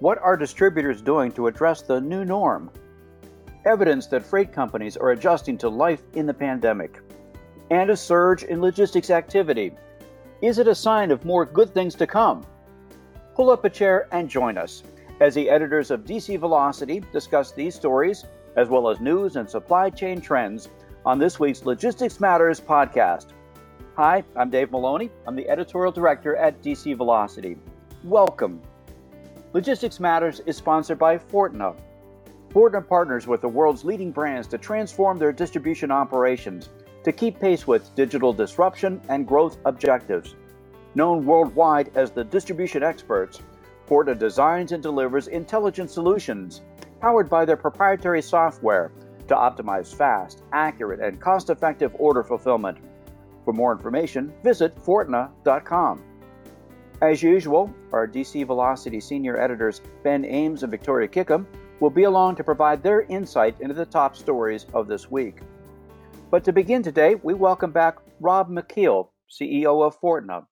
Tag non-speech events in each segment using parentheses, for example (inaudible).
What are distributors doing to address the new norm? Evidence that freight companies are adjusting to life in the pandemic. And a surge in logistics activity. Is it a sign of more good things to come? Pull up a chair and join us as the editors of DC Velocity discuss these stories, as well as news and supply chain trends, on this week's Logistics Matters podcast. Hi, I'm Dave Maloney. I'm the editorial director at DC Velocity. Welcome. Logistics Matters is sponsored by Fortna. Fortna partners with the world's leading brands to transform their distribution operations to keep pace with digital disruption and growth objectives. Known worldwide as the distribution experts, Fortna designs and delivers intelligent solutions powered by their proprietary software to optimize fast, accurate, and cost effective order fulfillment. For more information, visit Fortna.com. As usual, our DC Velocity senior editors Ben Ames and Victoria Kickham will be along to provide their insight into the top stories of this week. But to begin today, we welcome back Rob McKeel, CEO of Fortna.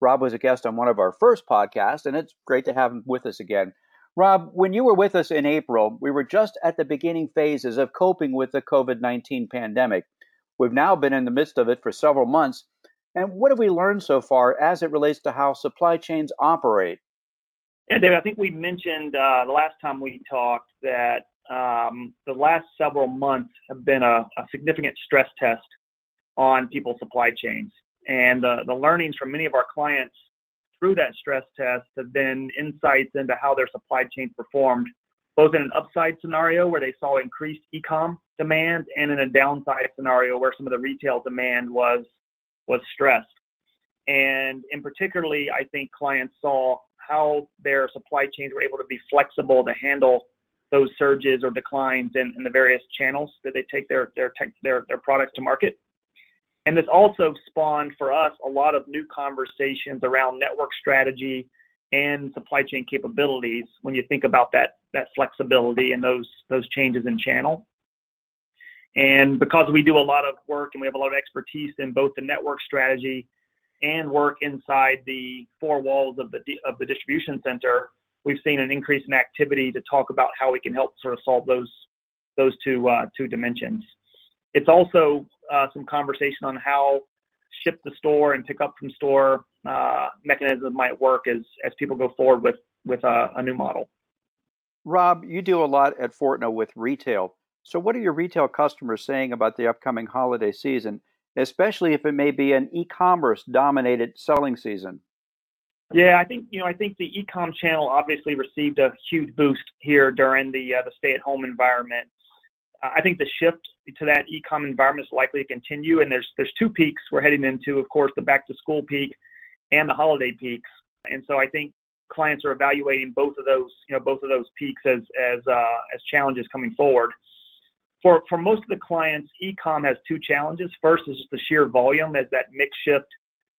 Rob was a guest on one of our first podcasts, and it's great to have him with us again. Rob, when you were with us in April, we were just at the beginning phases of coping with the COVID 19 pandemic. We've now been in the midst of it for several months, and what have we learned so far as it relates to how supply chains operate? Yeah, David, I think we mentioned uh, the last time we talked that um, the last several months have been a, a, significant stress test on people's supply chains. And uh, the learnings from many of our clients through that stress test have been insights into how their supply chains performed, both in an upside scenario where they saw increased e-com demand and in a downside scenario where some of the retail demand was was stressed. And in particularly, I think clients saw how their supply chains were able to be flexible to handle those surges or declines in, in the various channels that they take their their tech, their their products to market. And this also spawned for us a lot of new conversations around network strategy and supply chain capabilities when you think about that that flexibility and those those changes in channel. And because we do a lot of work and we have a lot of expertise in both the network strategy and work inside the four walls of the of the distribution center, we've seen an increase in activity to talk about how we can help sort of solve those those two uh, two dimensions. It's also uh, some conversation on how ship the store and pick up from store uh, mechanisms might work as as people go forward with with a, a new model. Rob, you do a lot at Fortna with retail. So, what are your retail customers saying about the upcoming holiday season, especially if it may be an e-commerce dominated selling season? Yeah, I think you know I think the e-com channel obviously received a huge boost here during the uh, the stay-at-home environment. Uh, I think the shift to that e-com environment is likely to continue, and there's there's two peaks we're heading into. Of course, the back-to-school peak and the holiday peaks, and so I think clients are evaluating both of those you know both of those peaks as as uh, as challenges coming forward for for most of the clients, e-com has two challenges. First is just the sheer volume as that mix shift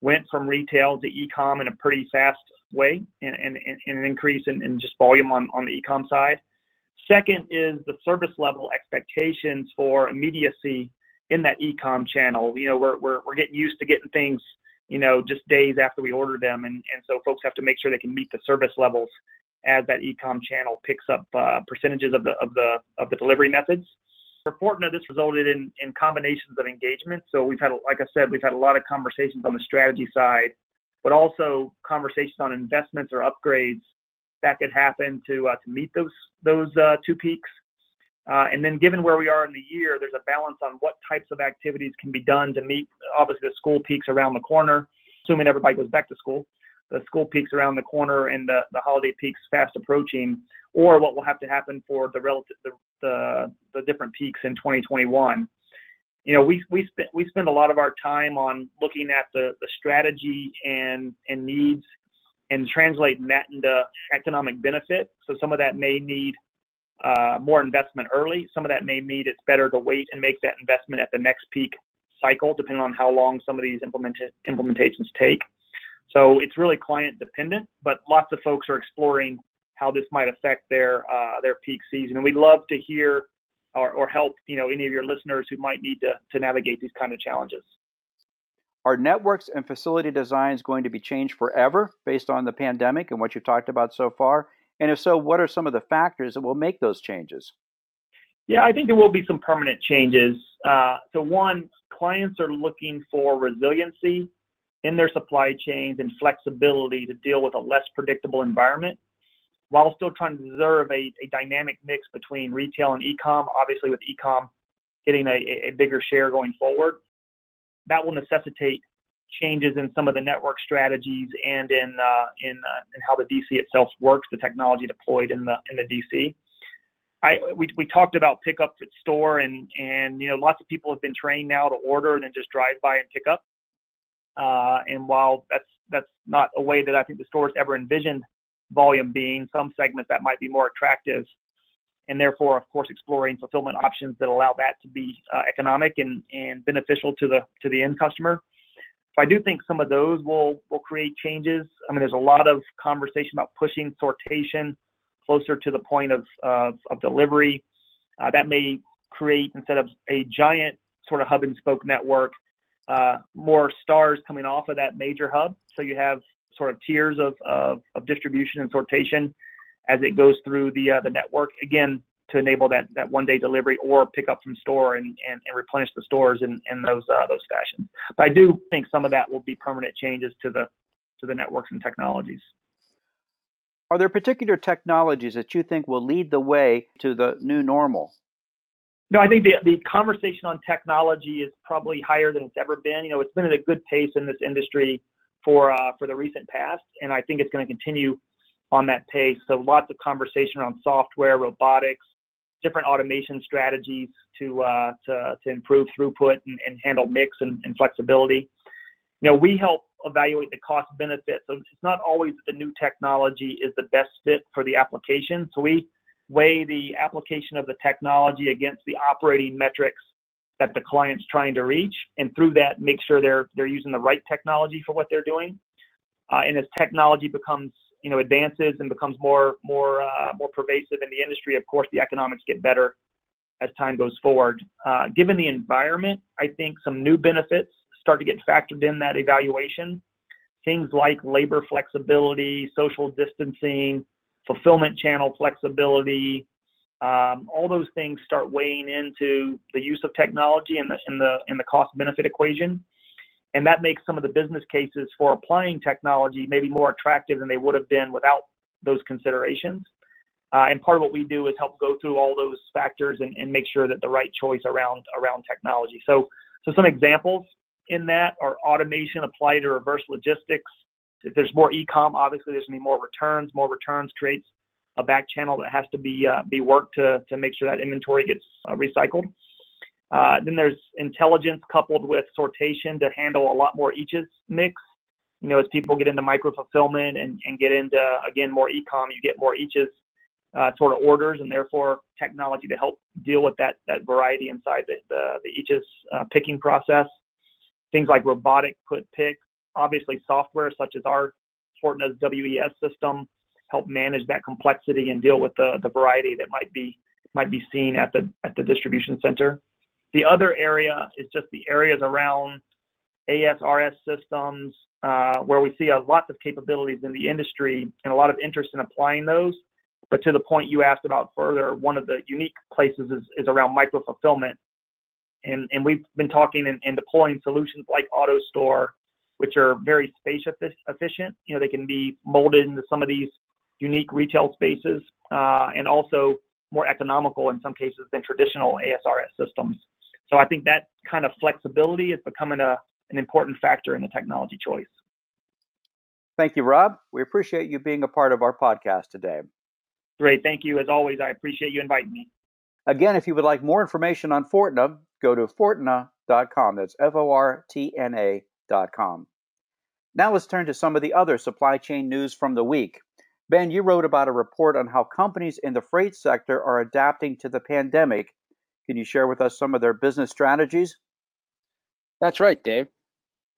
went from retail to e-com in a pretty fast way and, and, and an increase in, in just volume on, on the e-com side. Second is the service level expectations for immediacy in that e-com channel. You know, we're, we're, we're getting used to getting things, you know, just days after we order them. And, and so folks have to make sure they can meet the service levels as that e-com channel picks up uh, percentages of the, of the, of the delivery methods. For Fortna, this resulted in, in combinations of engagement. So we've had, like I said, we've had a lot of conversations on the strategy side, but also conversations on investments or upgrades that could happen to uh, to meet those those uh, two peaks. Uh, and then, given where we are in the year, there's a balance on what types of activities can be done to meet obviously the school peaks around the corner, assuming everybody goes back to school. The school peaks around the corner and the, the holiday peaks fast approaching, or what will have to happen for the relative the, the, the different peaks in 2021. You know, we we spend we spend a lot of our time on looking at the the strategy and and needs and translating that into economic benefit. So some of that may need uh, more investment early. Some of that may need it's better to wait and make that investment at the next peak cycle, depending on how long some of these implement- implementations take. So it's really client dependent, but lots of folks are exploring how this might affect their uh, their peak season. And we'd love to hear or, or help you know any of your listeners who might need to, to navigate these kind of challenges. Are networks and facility designs going to be changed forever based on the pandemic and what you've talked about so far? And if so, what are some of the factors that will make those changes? Yeah, I think there will be some permanent changes. Uh, so, one, clients are looking for resiliency in their supply chains and flexibility to deal with a less predictable environment while still trying to preserve a, a dynamic mix between retail and e-com, obviously with e-com getting a, a bigger share going forward. That will necessitate changes in some of the network strategies and in uh, in, uh, in how the DC itself works, the technology deployed in the in the DC. I, we, we talked about pickup at store and and you know lots of people have been trained now to order and then just drive by and pick up. Uh, and while that's that's not a way that I think the stores ever envisioned volume being, some segments that might be more attractive, and therefore, of course, exploring fulfillment options that allow that to be uh, economic and, and beneficial to the to the end customer. So I do think some of those will will create changes. I mean, there's a lot of conversation about pushing sortation closer to the point of of, of delivery. Uh, that may create instead of a giant sort of hub and spoke network, uh, more stars coming off of that major hub. So you have sort of tiers of, of, of distribution and sortation as it goes through the uh, the network. Again, to enable that that one day delivery or pick up from store and, and, and replenish the stores in, in those uh, those fashions. But I do think some of that will be permanent changes to the to the networks and technologies. Are there particular technologies that you think will lead the way to the new normal? No, I think the, the conversation on technology is probably higher than it's ever been. You know, it's been at a good pace in this industry for uh, for the recent past, and I think it's going to continue on that pace. So lots of conversation around software, robotics, different automation strategies to uh, to, to improve throughput and, and handle mix and, and, flexibility. You know, we help evaluate the cost benefit. So it's not always that the new technology is the best fit for the application. So we weigh the application of the technology against the operating metrics that the client's trying to reach, and through that, make sure they're they're using the right technology for what they're doing. Uh, and as technology becomes you know advances and becomes more more uh, more pervasive in the industry, of course, the economics get better as time goes forward. Uh, given the environment, I think some new benefits start to get factored in that evaluation. Things like labor flexibility, social distancing, fulfillment channel flexibility, um, all those things start weighing into the use of technology and the the the cost benefit equation, and that makes some of the business cases for applying technology maybe more attractive than they would have been without those considerations. Uh, and part of what we do is help go through all those factors and, and make sure that the right choice around around technology. So so some examples in that are automation applied to reverse logistics. If there's more e-com, obviously there's to be more returns. More returns creates a back channel that has to be uh, be worked to to make sure that inventory gets uh, recycled. Uh, then there's intelligence coupled with sortation to handle a lot more eaches mix. You know, as people get into micro fulfillment and, and get into again more e-com, you get more eaches uh, sort of orders, and therefore technology to help deal with that that variety inside the the, the eaches uh, picking process. Things like robotic put pick, obviously software such as our Fortna's WES system help manage that complexity and deal with the, the variety that might be might be seen at the at the distribution center. The other area is just the areas around ASRS systems, uh, where we see a lots of capabilities in the industry and a lot of interest in applying those. But to the point you asked about further, one of the unique places is, is around micro fulfillment. And, and we've been talking and, and deploying solutions like AutoStore, which are very space efficient. You know, they can be molded into some of these unique retail spaces, uh, and also more economical in some cases than traditional ASRS systems. So I think that kind of flexibility is becoming a, an important factor in the technology choice. Thank you, Rob. We appreciate you being a part of our podcast today. Great. Thank you. As always, I appreciate you inviting me. Again, if you would like more information on Fortna, go to fortna.com. That's F O R T N A.com. Now let's turn to some of the other supply chain news from the week. Ben, you wrote about a report on how companies in the freight sector are adapting to the pandemic. Can you share with us some of their business strategies? That's right, Dave.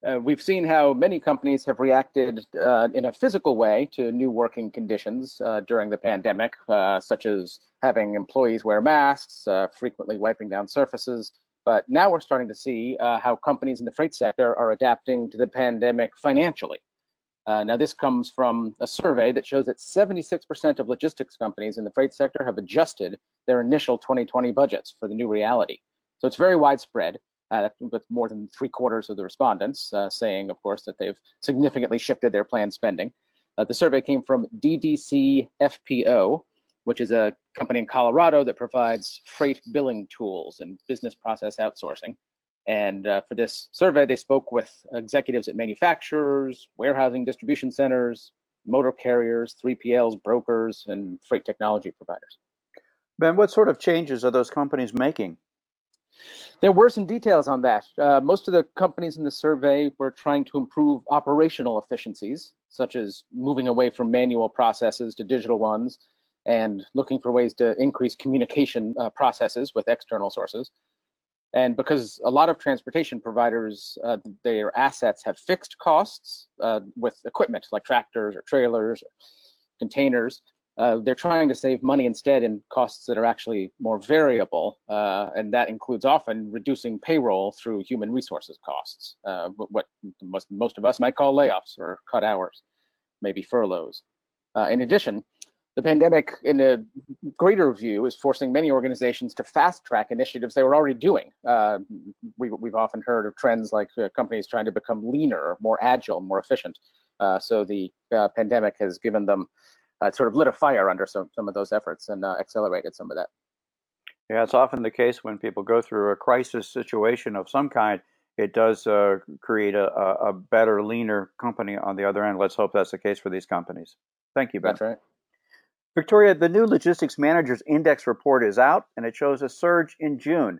Uh, we've seen how many companies have reacted uh, in a physical way to new working conditions uh, during the pandemic, uh, such as having employees wear masks, uh, frequently wiping down surfaces. But now we're starting to see uh, how companies in the freight sector are adapting to the pandemic financially. Uh, now, this comes from a survey that shows that 76% of logistics companies in the freight sector have adjusted their initial 2020 budgets for the new reality. So it's very widespread, uh, with more than three quarters of the respondents uh, saying, of course, that they've significantly shifted their planned spending. Uh, the survey came from DDC FPO, which is a company in Colorado that provides freight billing tools and business process outsourcing. And uh, for this survey, they spoke with executives at manufacturers, warehousing distribution centers, motor carriers, 3PLs, brokers, and freight technology providers. Ben, what sort of changes are those companies making? There were some details on that. Uh, most of the companies in the survey were trying to improve operational efficiencies, such as moving away from manual processes to digital ones and looking for ways to increase communication uh, processes with external sources. And because a lot of transportation providers, uh, their assets have fixed costs uh, with equipment like tractors or trailers or containers, uh, they're trying to save money instead in costs that are actually more variable. Uh, and that includes often reducing payroll through human resources costs, uh, what most, most of us might call layoffs or cut hours, maybe furloughs. In addition, the pandemic, in a greater view, is forcing many organizations to fast track initiatives they were already doing. Uh, we, have often heard of trends like uh, companies trying to become leaner, more agile, more efficient. Uh, so the uh, pandemic has given them uh, sort of lit a fire under some, some of those efforts and uh, accelerated some of that. Yeah, it's often the case when people go through a crisis situation of some kind, it does create a, a better, leaner company on the other end. Let's hope that's the case for these companies. Thank you, Ben. That's right. Victoria, the new Logistics Managers Index report is out and it shows a surge in June.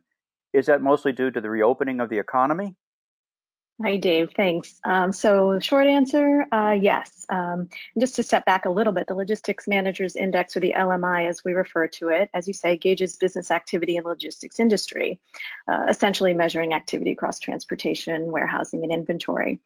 Is that mostly due to the reopening of the economy? Hi, Dave. Thanks. Um, so, short answer, uh, yes. Um, just to step back a little bit, the Logistics Managers Index, or the LMI as we refer to it, as you say, gauges business activity in the logistics industry, uh, essentially measuring activity across transportation, warehousing, and inventory.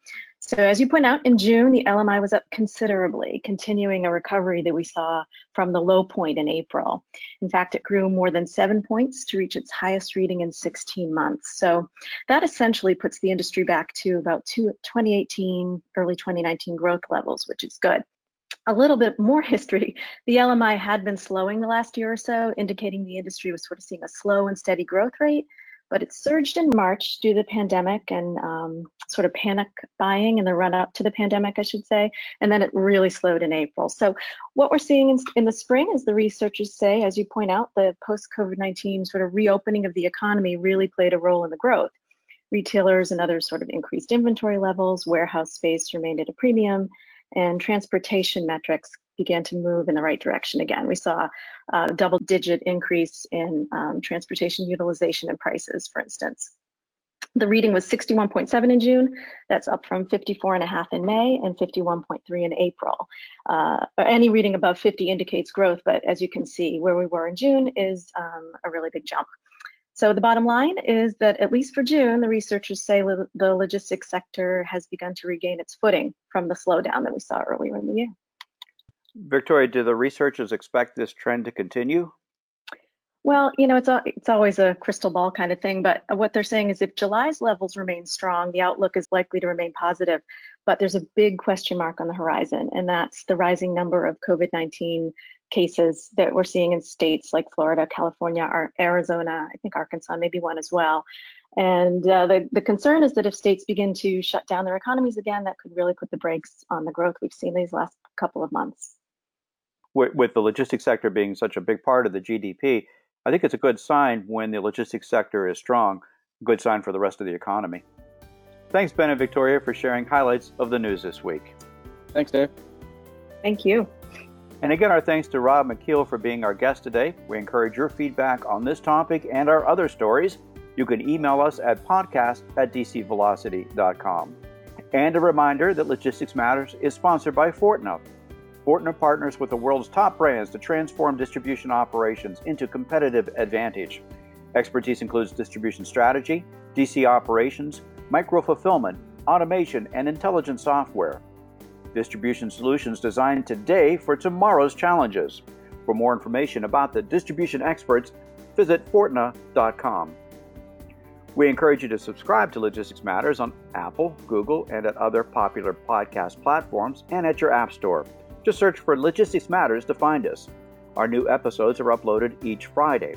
So as you point out, in June, the LMI was up considerably, continuing a recovery that we saw from the low point in April. In fact, it grew more than seven points to reach its highest reading in 16 months. So that essentially puts the industry back to about 2018, early 2019 growth levels, which is good. A little bit more (laughs) history, the LMI had been slowing the last year or so, indicating the industry was sort of seeing a slow and steady growth rate but it surged in March due to the pandemic and um, sort of panic buying in the run up to the pandemic, I should say. And then it really slowed in April. So, what we're seeing in, in the spring, is the researchers say, as you point out, the post COVID 19 sort of reopening of the economy really played a role in the growth. Retailers and others sort of increased inventory levels, warehouse space remained at a premium, and transportation metrics began to move in the right direction again. We saw a double digit increase in um, transportation utilization and prices, for instance. The reading was 61.7 in June. That's up from 54.5 in May and 51.3 in April. Uh, any reading above 50 indicates growth, but as you can see, where we were in June is um, a really big jump. So the bottom line is that at least for June, the researchers say lo- the logistics sector has begun to regain its footing from the slowdown that we saw earlier in the year. Victoria, do the researchers expect this trend to continue? Well, you know, it's a, it's always a crystal ball kind of thing, but what they're saying is if July's levels remain strong, the outlook is likely to remain positive. But there's a big question mark on the horizon, and that's the rising number of COVID-19 cases that we're seeing in states like Florida, California, or Arizona, I think Arkansas, maybe one as well. And uh, the, the concern is that if states begin to shut down their economies again, that could really put the brakes on the growth we've seen these last couple of months with, with the logistics sector being such a big part of the GDP, I think it's a good sign when the logistics sector is strong, good sign for the rest of the economy. Thanks, Ben and Victoria, for sharing highlights of the news this week. Thanks, Dave. Thank you. And again, our thanks to Rob McKeel for being our guest today. We encourage your feedback on this topic and our other stories. You can email us at podcast at dcvelocity.com. And a reminder that Logistics Matters is sponsored by Fortna, Fortna partners with the world's top brands to transform distribution operations into competitive advantage. Expertise includes distribution strategy, DC operations, micro fulfillment, automation, and intelligent software. Distribution solutions designed today for tomorrow's challenges. For more information about the distribution experts, visit Fortna.com. We encourage you to subscribe to Logistics Matters on Apple, Google, and at other popular podcast platforms and at your App Store. Just search for Logistics Matters to find us. Our new episodes are uploaded each Friday.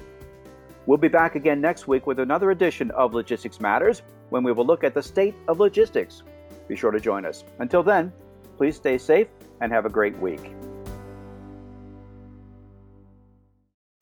We'll be back again next week with another edition of Logistics Matters when we will look at the state of logistics. Be sure to join us. Until then, please stay safe and have a great week.